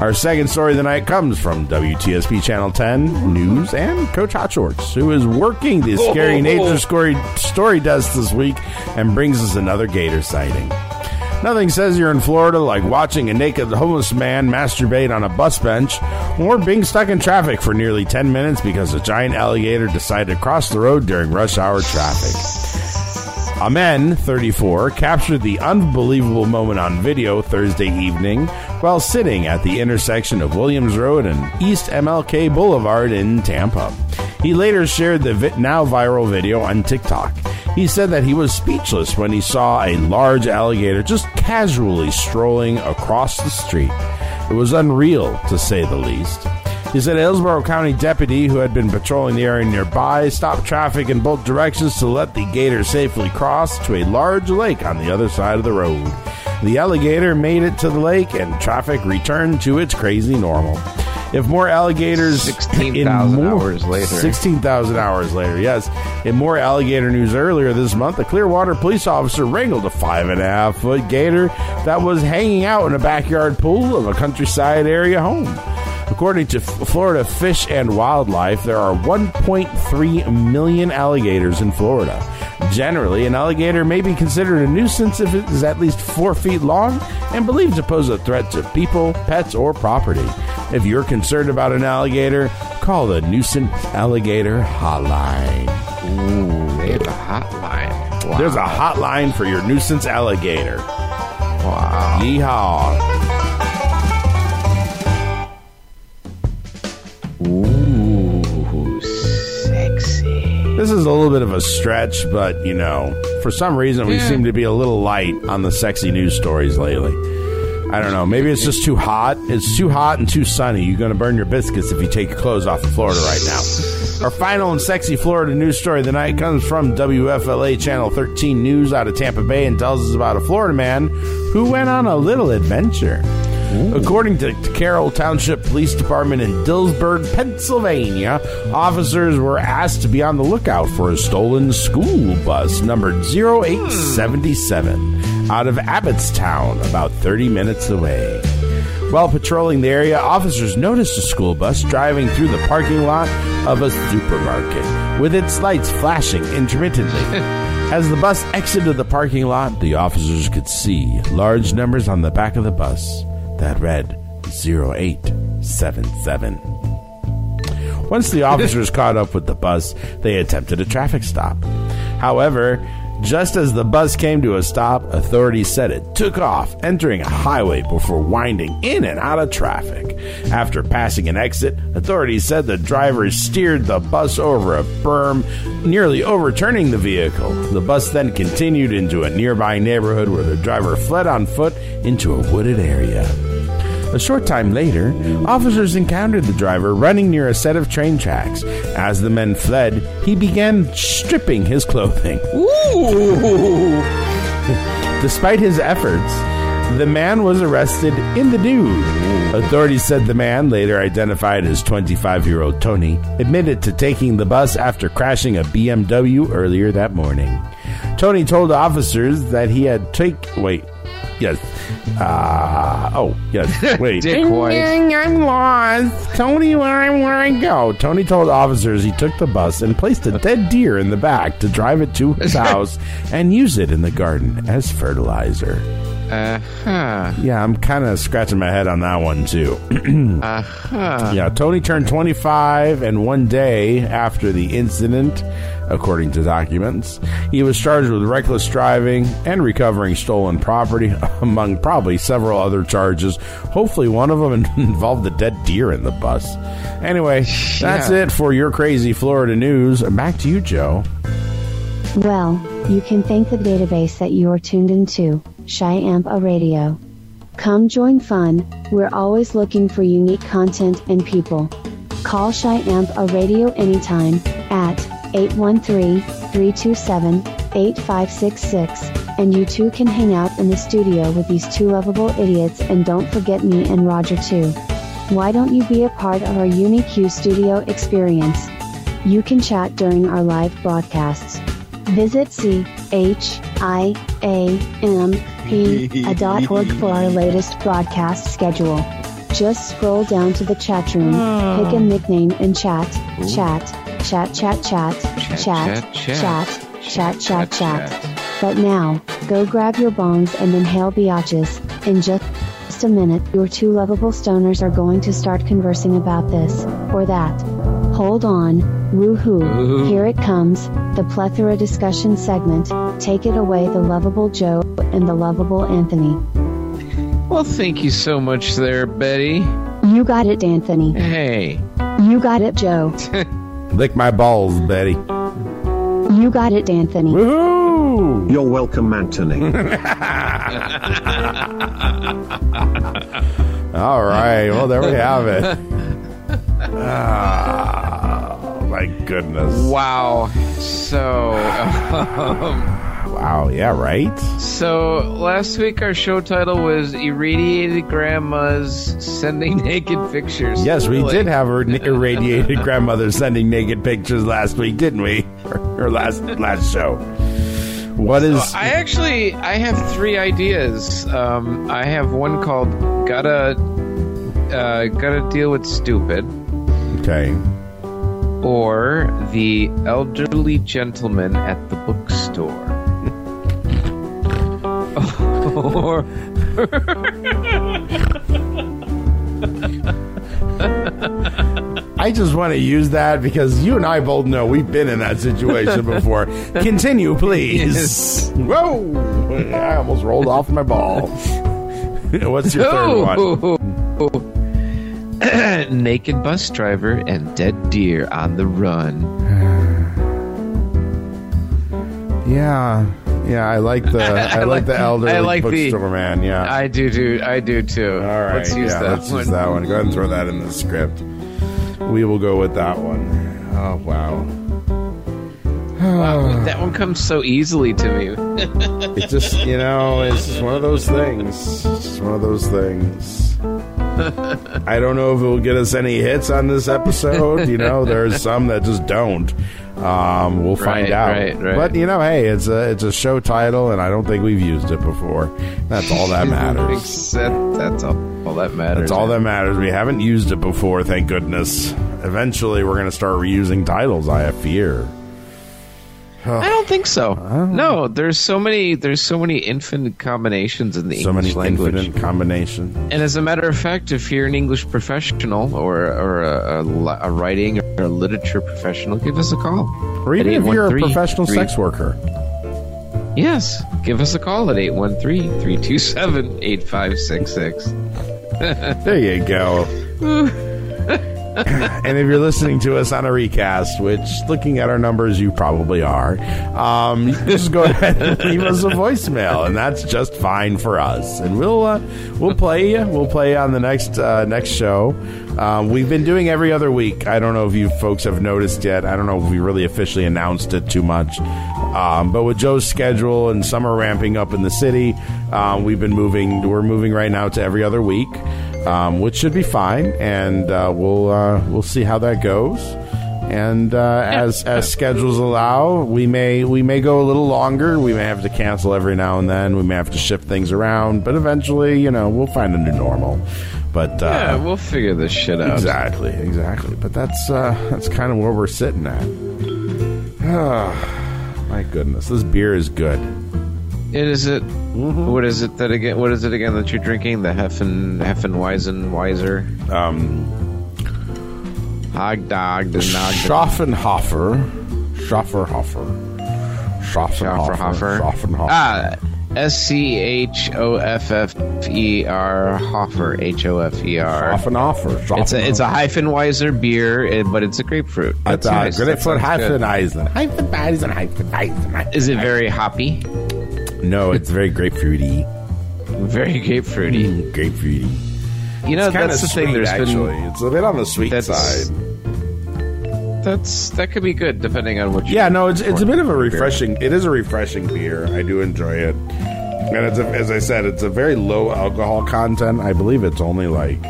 Our second story of the night comes from WTSP Channel 10 News and Coach Hot Shorts, who is working the Scary oh. Nature story, story desk this week and brings us another gator sighting. Nothing says you're in Florida like watching a naked homeless man masturbate on a bus bench or being stuck in traffic for nearly 10 minutes because a giant alligator decided to cross the road during rush hour traffic. Amen, 34, captured the unbelievable moment on video Thursday evening while sitting at the intersection of Williams Road and East MLK Boulevard in Tampa. He later shared the now viral video on TikTok. He said that he was speechless when he saw a large alligator just casually strolling across the street. It was unreal, to say the least. He said a Hillsborough County deputy who had been patrolling the area nearby stopped traffic in both directions to let the gator safely cross to a large lake on the other side of the road. The alligator made it to the lake and traffic returned to its crazy normal. If more alligators 16,000 in more- hours later. 16,000 hours later, yes. In more alligator news earlier this month, a Clearwater police officer wrangled a five and a half foot gator that was hanging out in a backyard pool of a countryside area home. According to F- Florida Fish and Wildlife, there are 1.3 million alligators in Florida. Generally, an alligator may be considered a nuisance if it is at least four feet long and believed to pose a threat to people, pets, or property. If you're concerned about an alligator, call the Nuisance Alligator Hotline. Ooh, they have a hotline. Wow. There's a hotline for your nuisance alligator. Wow. Yeehaw. This is a little bit of a stretch, but you know, for some reason we Yeah. seem to be a little light on the sexy news stories lately. I don't know. Maybe it's just too hot. It's too hot and too sunny. You're going to burn your biscuits if you take your clothes off in Florida right now. Our final and sexy Florida news story of the night comes from WFLA Channel 13 News out of Tampa Bay and tells us about a Florida man who went on a little adventure. According to Carroll Township Police Department in Dillsburg, Pennsylvania, officers were asked to be on the lookout for a stolen school bus numbered 0877 out of Abbottstown, about 30 minutes away. While patrolling the area, officers noticed a school bus driving through the parking lot of a supermarket, with its lights flashing intermittently. As the bus exited the parking lot, the officers could see large numbers on the back of the bus that read 0877. Once the officers caught up with the bus, they attempted a traffic stop. However, just as the bus came to a stop, authorities said it took off, entering a highway before winding in and out of traffic. After passing an exit, authorities said the driver steered the bus over a berm, nearly overturning the vehicle. The bus then continued into a nearby neighborhood where the driver fled on foot into a wooded area. A short time later, officers encountered the driver running near a set of train tracks. As the men fled, he began stripping his clothing. Ooh! Despite his efforts, the man was arrested in the nude. Authorities said the man, later identified as 25 year old Tony, admitted to taking the bus after crashing a BMW earlier that morning. Tony told officers that he had take wait yes. Uh, oh, yes. Wait. Dick White. I'm lost. Tony, where, I where I go? Tony told officers he took the bus and placed a dead deer in the back to drive it to his house and use it in the garden as fertilizer. Uh huh. Yeah, I'm kind of scratching my head on that one too. Uh huh. Yeah, Tony turned 25, and one day after the incident, according to documents, he was charged with reckless driving and recovering stolen property, among probably several other charges. Hopefully, one of them involved the dead deer in the bus. Anyway, that's Yeah. it for your crazy Florida news. Back to you, Joe. Well, you can thank the database that you are tuned into, Shy Chiampa Radio. Come join fun, we're always looking for unique content and people. Call Shy Chiampa Radio anytime at 813-327-8566, and you too can hang out in the studio with these two lovable idiots and don't forget me and Roger too. Why don't you be a part of our Unique Studio experience? You can chat during our live broadcasts. Visit chiampa.org for our latest broadcast schedule. Just scroll down to the chat room, pick a nickname and chat, chat, chat, chat, chat, chat, chat, chat, chat, chat, chat, chat. But now, go grab your bongs and inhale biatches. In just a minute, your two lovable stoners are going to start conversing about this, or that. Hold on, woohoo, here it comes, the plethora discussion segment. Take it away, the lovable Joe and the lovable Anthony. Well, thank you so much there, Betty. You got it, Anthony. Hey. You got it, Joe. Lick my balls, Betty. You got it, Anthony. Woohoo! You're welcome, Anthony. All right. Well, there we have it. Ah, my goodness. Wow. So, um, Wow. Yeah. Right. so last week our show title was "Irradiated Grandmas Sending Naked Pictures." Yes, we Really? did have our irradiated grandmother sending naked pictures last week, didn't we? Or, or last last show. What is? So I actually I have three ideas. Um, I have one called "Gotta uh, Gotta Deal with Stupid," okay. or "The Elderly Gentleman at the Bookstore," or I just want to use that because you and I both know we've been in that situation before. Continue, please. Whoa! I almost rolled off my ball. What's your third one? Oh. Naked bus driver and dead deer on the run. Yeah, yeah. I like the I, like the elderly I like the- bookstore man. Yeah. I do too. I do too. All right. Let's use yeah, that let's one. use that one. Go ahead and throw that in the script. We will go with that one. Oh wow. Wow, that one comes so easily to me. It just you know it's just one of those things. It's just one of those things. I don't know if it will get us any hits on this episode. You know, there's some that just don't. Um, we'll find Right, out. right, right. But you know, hey, it's a it's a show title, and I don't think we've used it before. That's all that matters. That- that's all, all that matters. That's all that matters. We haven't used it before, thank goodness. Eventually, we're going to start reusing titles. I have fear. I don't think so. No, there's so many. There's so many infinite combinations in the So English many language. infinite combination. And as a matter of fact, if you're an English professional or or a, a, a writing or a literature professional, give us a call. Or even if you're a professional sex worker. Yes, give us a call at 813-327-8566. There you go. and if you're listening to us on a recast, which looking at our numbers, you probably are, um, just go ahead and leave us a voicemail, and that's just fine for us. And we'll uh, we'll play you. We'll play you on the next uh, next show. Um, we've been doing every other week. I don't know if you folks have noticed yet. I don't know if we really officially announced it too much. Um, but with Joe's schedule and summer ramping up in the city, um, we've been moving. We're moving right now to every other week um, which should be fine, and uh, we'll uh, we'll see how that goes. and uh, as as schedules allow, we may we may go a little longer. We may have to cancel every now and then. We may have to shift things around, but eventually, you know, we'll find a new normal. But uh, yeah, we'll figure this shit out. Exactly, exactly. But that's uh, that's kind of where we're sitting at. Oh, my goodness, this beer is good. It is it. what is it that again? What is it again that you're drinking? The Heffen Heffenweisen Weiser. Um, Hog dog. The. Schaffenhofer, Schaffenhofer, Schaffenhofer, Schaffenhofer. Schaffenhofer. Ah, S C H O F F E R Hofer H O F E R. Schaffenhofer. It's a it's a Hyphenweiser beer, eh, but it's a grapefruit. That's nice. a That grapefruit. Hypheneisen. Hypheneisen, Hypheneisen. Is it very hoppy? No, it's very grapefruity. Very grapefruity. Mm, grapefruity. You know, It's that's the thing. There's actually. been It's a bit on the sweet that's- side. that's that could be good depending on what. you Yeah, no, it's it's a bit of a beer. refreshing. It is a refreshing beer. I do enjoy it, and it's a, as I said, it's a very low alcohol content. I believe it's only like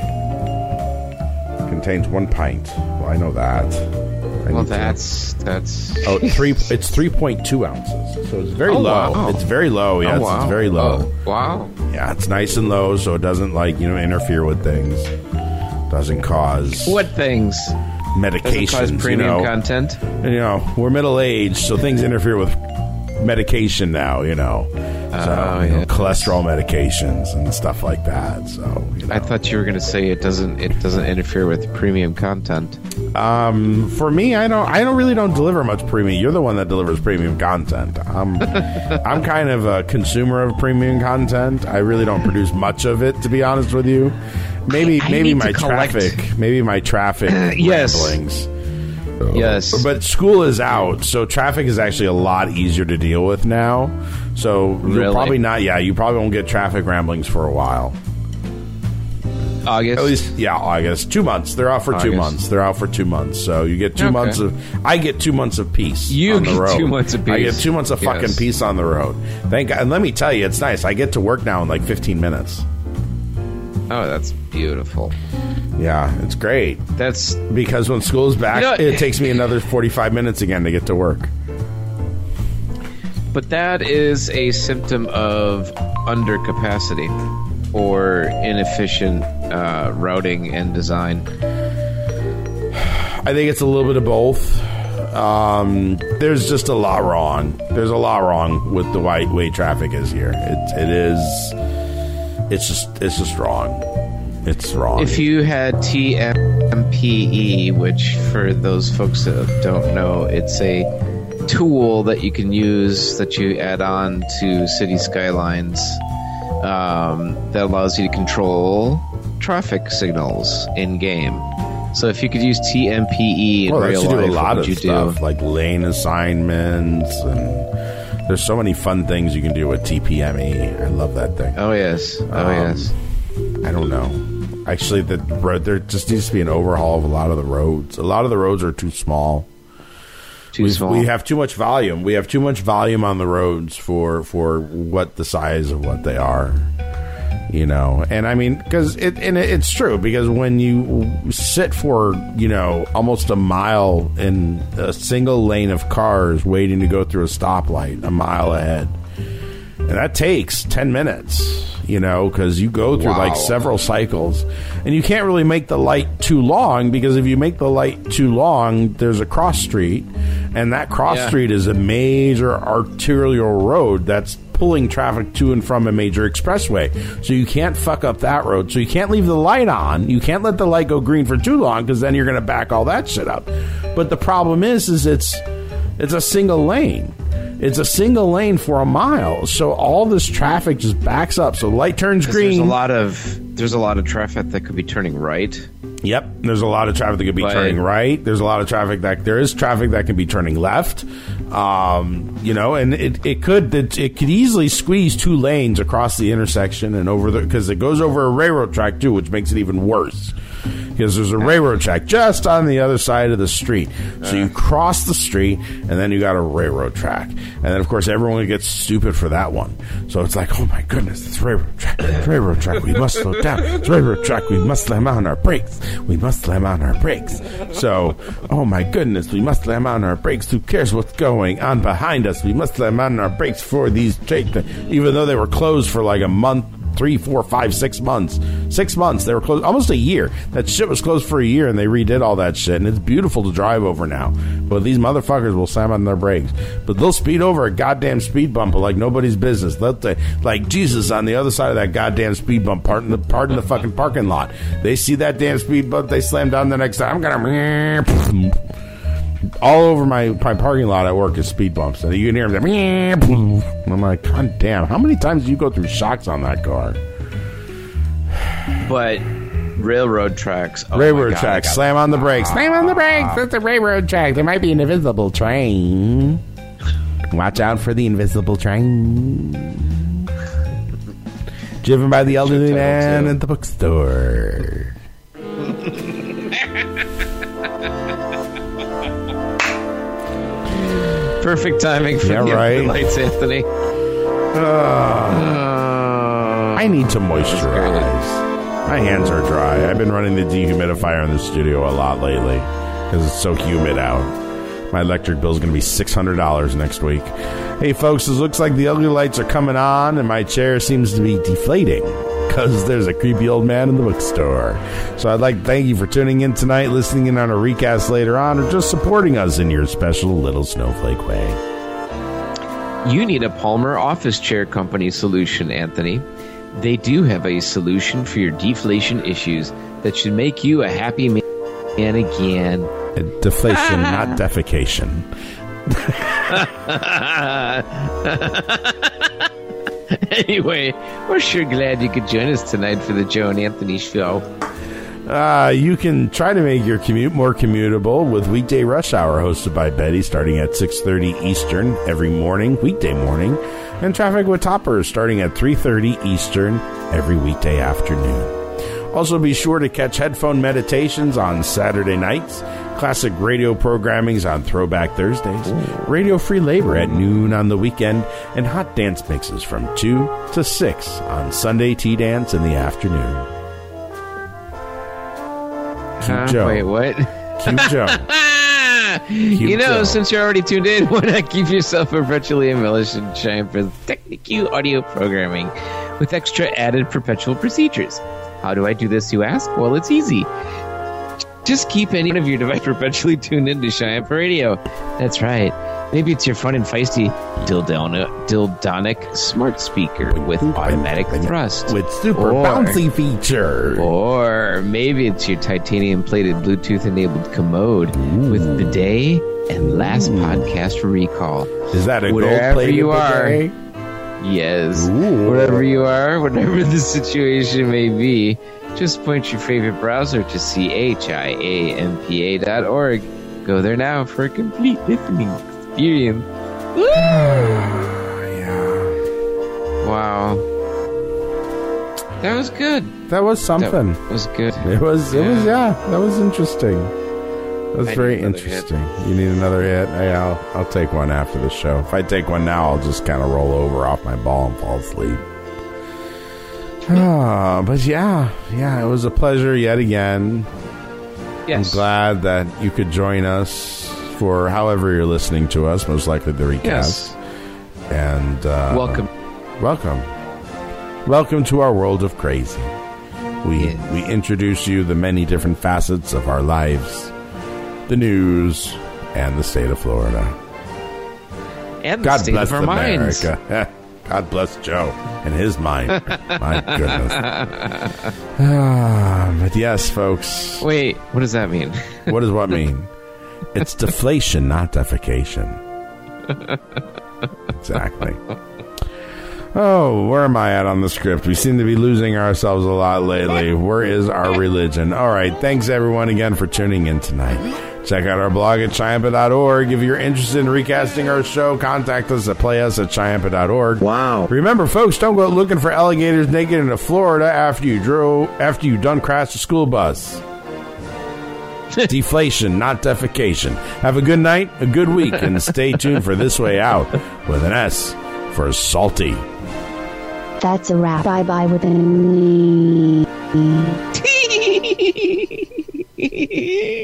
contains one pint. Well, I know that. I Well, need to- that's that's. oh three. It's three point two ounces, so it's very Oh, low. wow. It's very low. Yeah, Oh, wow. it's very low. Oh, wow. Yeah, it's nice and low, so it doesn't like you know interfere with things. Doesn't cause What things? medications. Doesn't cause you premium know. content. And, you know, we're middle aged, so things interfere with medication now. You know, so Oh, you know, yes. cholesterol medications and stuff like that. So you know. I thought you were going to say it doesn't it doesn't interfere with premium content. Um, for me, I don't. I don't really don't deliver much premium. You're the one that delivers premium content. I'm, I'm kind of a consumer of premium content. I really don't produce much of it, to be honest with you. Maybe, I maybe my traffic, maybe my traffic Yes. ramblings. Oh. Yes. But school is out, so traffic is actually a lot easier to deal with now. So you'll Really? probably not. Yeah, you probably won't get traffic ramblings for a while. August. At least, yeah, August. Two months. They're out for two months. They're out for two months. So you get two Okay. months of. I get two months of peace. You on the get road. two months of peace. I get two months of fucking Yes. peace on the road. Thank God. And let me tell you, it's nice. I get to work now in like 15 minutes. Oh, that's beautiful. Yeah, it's great. That's Because when school's back, You know- it takes me another 45 minutes again to get to work. But that is a symptom of undercapacity or inefficient uh, routing and design. I think it's a little bit of both. Um, there's just a lot wrong. There's a lot wrong with the way, way traffic is here. It, it is. It's just. It's just wrong. It's wrong. If you had TMPE, which for those folks that don't know, it's a tool that you can use that you add on to city skylines um, that allows you to control traffic signals in game. So if you could use TMPE in well, real you do a lot of stuff do? like lane assignments, and there's so many fun things you can do with TPME. I love that thing. Oh yes, oh Um, yes. I don't know. Actually, the road there just needs to be an overhaul of a lot of the roads. A lot of the roads are too small. Too we, small. We have too much volume. We have too much volume on the roads for for what the size of what they are. You know, and I mean, because it and it, it's true because when you sit for you know almost a mile in a single lane of cars waiting to go through a stoplight a mile ahead, and that takes ten minutes. You know, because you go through like several cycles, and you can't really make the light too long because if you make the light too long, there's a cross street, and that cross Yeah. street is a major arterial road that's pulling traffic to and from a major expressway. So you can't fuck up that road. So you can't leave the light on. You can't let the light go green for too long because then you're going to back all that shit up. But the problem is, is it's it's a single lane. It's a single lane for a mile. So all this traffic just backs up. So the light turns green. There's a lot of there's a lot of traffic that could be turning right. Yep, there's a lot of traffic that could be But- turning right. There's a lot of traffic that there is traffic that can be turning left. Um, you know, and it, it could it, it could easily squeeze two lanes across the intersection and over the because it goes over a railroad track too, which makes it even worse. Because there's a railroad track just on the other side of the street. So you cross the street, and then you got a railroad track. And then, of course, everyone gets stupid for that one. So it's like, oh my goodness, it's railroad track. It's railroad track. We must slow down. It's railroad track. We must slam on our brakes. We must slam on our brakes. So, oh my goodness, we must slam on our brakes. Who cares what's going on behind us? We must slam on our brakes for these trains. Even though they were closed for like a month three, four, five, six months. Six months. They were closed almost a year. That shit was closed for a year and they redid all that shit. And it's beautiful to drive over now. But these motherfuckers will slam on their brakes. But they'll speed over a goddamn speed bump like nobody's business. They'll t- like Jesus on the other side of that goddamn speed bump, pardon the, pardon the fucking parking lot. They see that damn speed bump, they slam down the next time. I'm gonna. All over my, my parking lot at work is speed bumps, and you can hear them. I'm like, God damn! How many times do you go through shocks on that car? But railroad tracks. Oh railroad God, tracks. Slam on the brakes. Slam on the brakes. That's a railroad track. There might be an invisible train. Watch out for the invisible train. Driven by the elderly man too. at the bookstore. Perfect timing for Yeah, the right. lights, Anthony. Ah. Ah. I need to moisturize. My hands are dry. I've been running the dehumidifier in the studio a lot lately because it's so humid out. My electric bill is going to be $600 next week. Hey, folks, it looks like the ugly lights are coming on and my chair seems to be deflating because there's a creepy old man in the bookstore. So I'd like to thank you for tuning in tonight, listening in on a recast later on, or just supporting us in your special little snowflake way. You need a Palmer Office Chair Company solution, Anthony. They do have a solution for your deflation issues that should make you a happy man again. Deflation, not defecation. anyway, we're sure glad you could join us tonight for the Joe and Anthony show. Uh, you can try to make your commute more commutable with weekday rush hour hosted by Betty starting at 6.30 Eastern every morning, weekday morning, and traffic with toppers starting at 3.30 Eastern every weekday afternoon. Also, be sure to catch headphone meditations on Saturday nights, classic radio programmings on Throwback Thursdays, radio free labor at noon on the weekend, and hot dance mixes from 2 to 6 on Sunday tea dance in the afternoon. Cute? Joe. Wait, what? Cute Joe. you know, Joe. since you're already tuned in, why not give yourself a virtually and shine for Technique audio programming with extra added perpetual procedures? How do I do this, you ask? Well, it's easy. Just keep any of your device perpetually tuned into Chiampa Radio. That's right. Maybe it's your fun and feisty Dildonic, Dildonic smart speaker with automatic thrust. With super Or- bouncy feature. Or maybe it's your titanium plated Bluetooth enabled commode with bidet and last podcast recall. Is that a Wherever gold-plated you are. Yes. Wherever you are, whatever the situation may be, just point your favorite browser to chiampa.org. Go there now for a complete listening experience. yeah. Wow. That was good. That was something. That was good. It was. It was. Yeah. That was interesting. That was I very need another hit. interesting. You need another hit. Yeah, I'll, I'll take one after the show. If I take one now, I'll just kind of roll over off my ball and fall asleep. Ah, but yeah, yeah, it was a pleasure yet again. Yes. I'm glad that you could join us for however you're listening to us. Most likely the recast. And uh, Welcome. welcome, welcome to our world of crazy. We we introduce you the many different facets of our lives, the news, and the state of Florida. And the God state bless of our minds. America. God bless Joe and his mind. My goodness. Ah, but yes, folks. Wait, what does that mean? What does what mean? It's deflation, not defecation. Exactly. Oh, where am I at on the script? We seem to be losing ourselves a lot lately. Where is our religion? All right. Thanks, everyone, again for tuning in tonight. Check out our blog at chiampa.org. If you're interested in recasting our show, contact us at playus at chiampa.org. Wow. Remember, folks, don't go looking for alligators naked into Florida after you drove after you done crashed a school bus. Deflation, not defecation. Have a good night, a good week, and stay tuned for This Way Out with an S for salty. That's a wrap. Bye bye with an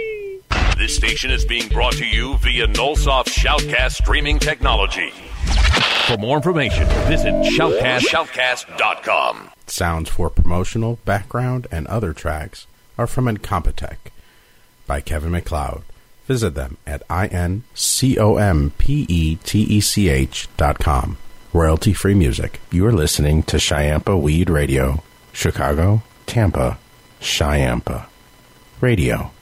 This station is being brought to you via Nullsoft Shoutcast streaming technology. For more information, visit shoutcast, shoutcast.com. Sounds for promotional, background, and other tracks are from Incompetech by Kevin MacLeod. Visit them at I-N-C-O-M-P-E-T-E-C-H dot com. Royalty-free music. You are listening to Chiampa Weed Radio. Chicago, Tampa, Chiampa. Radio.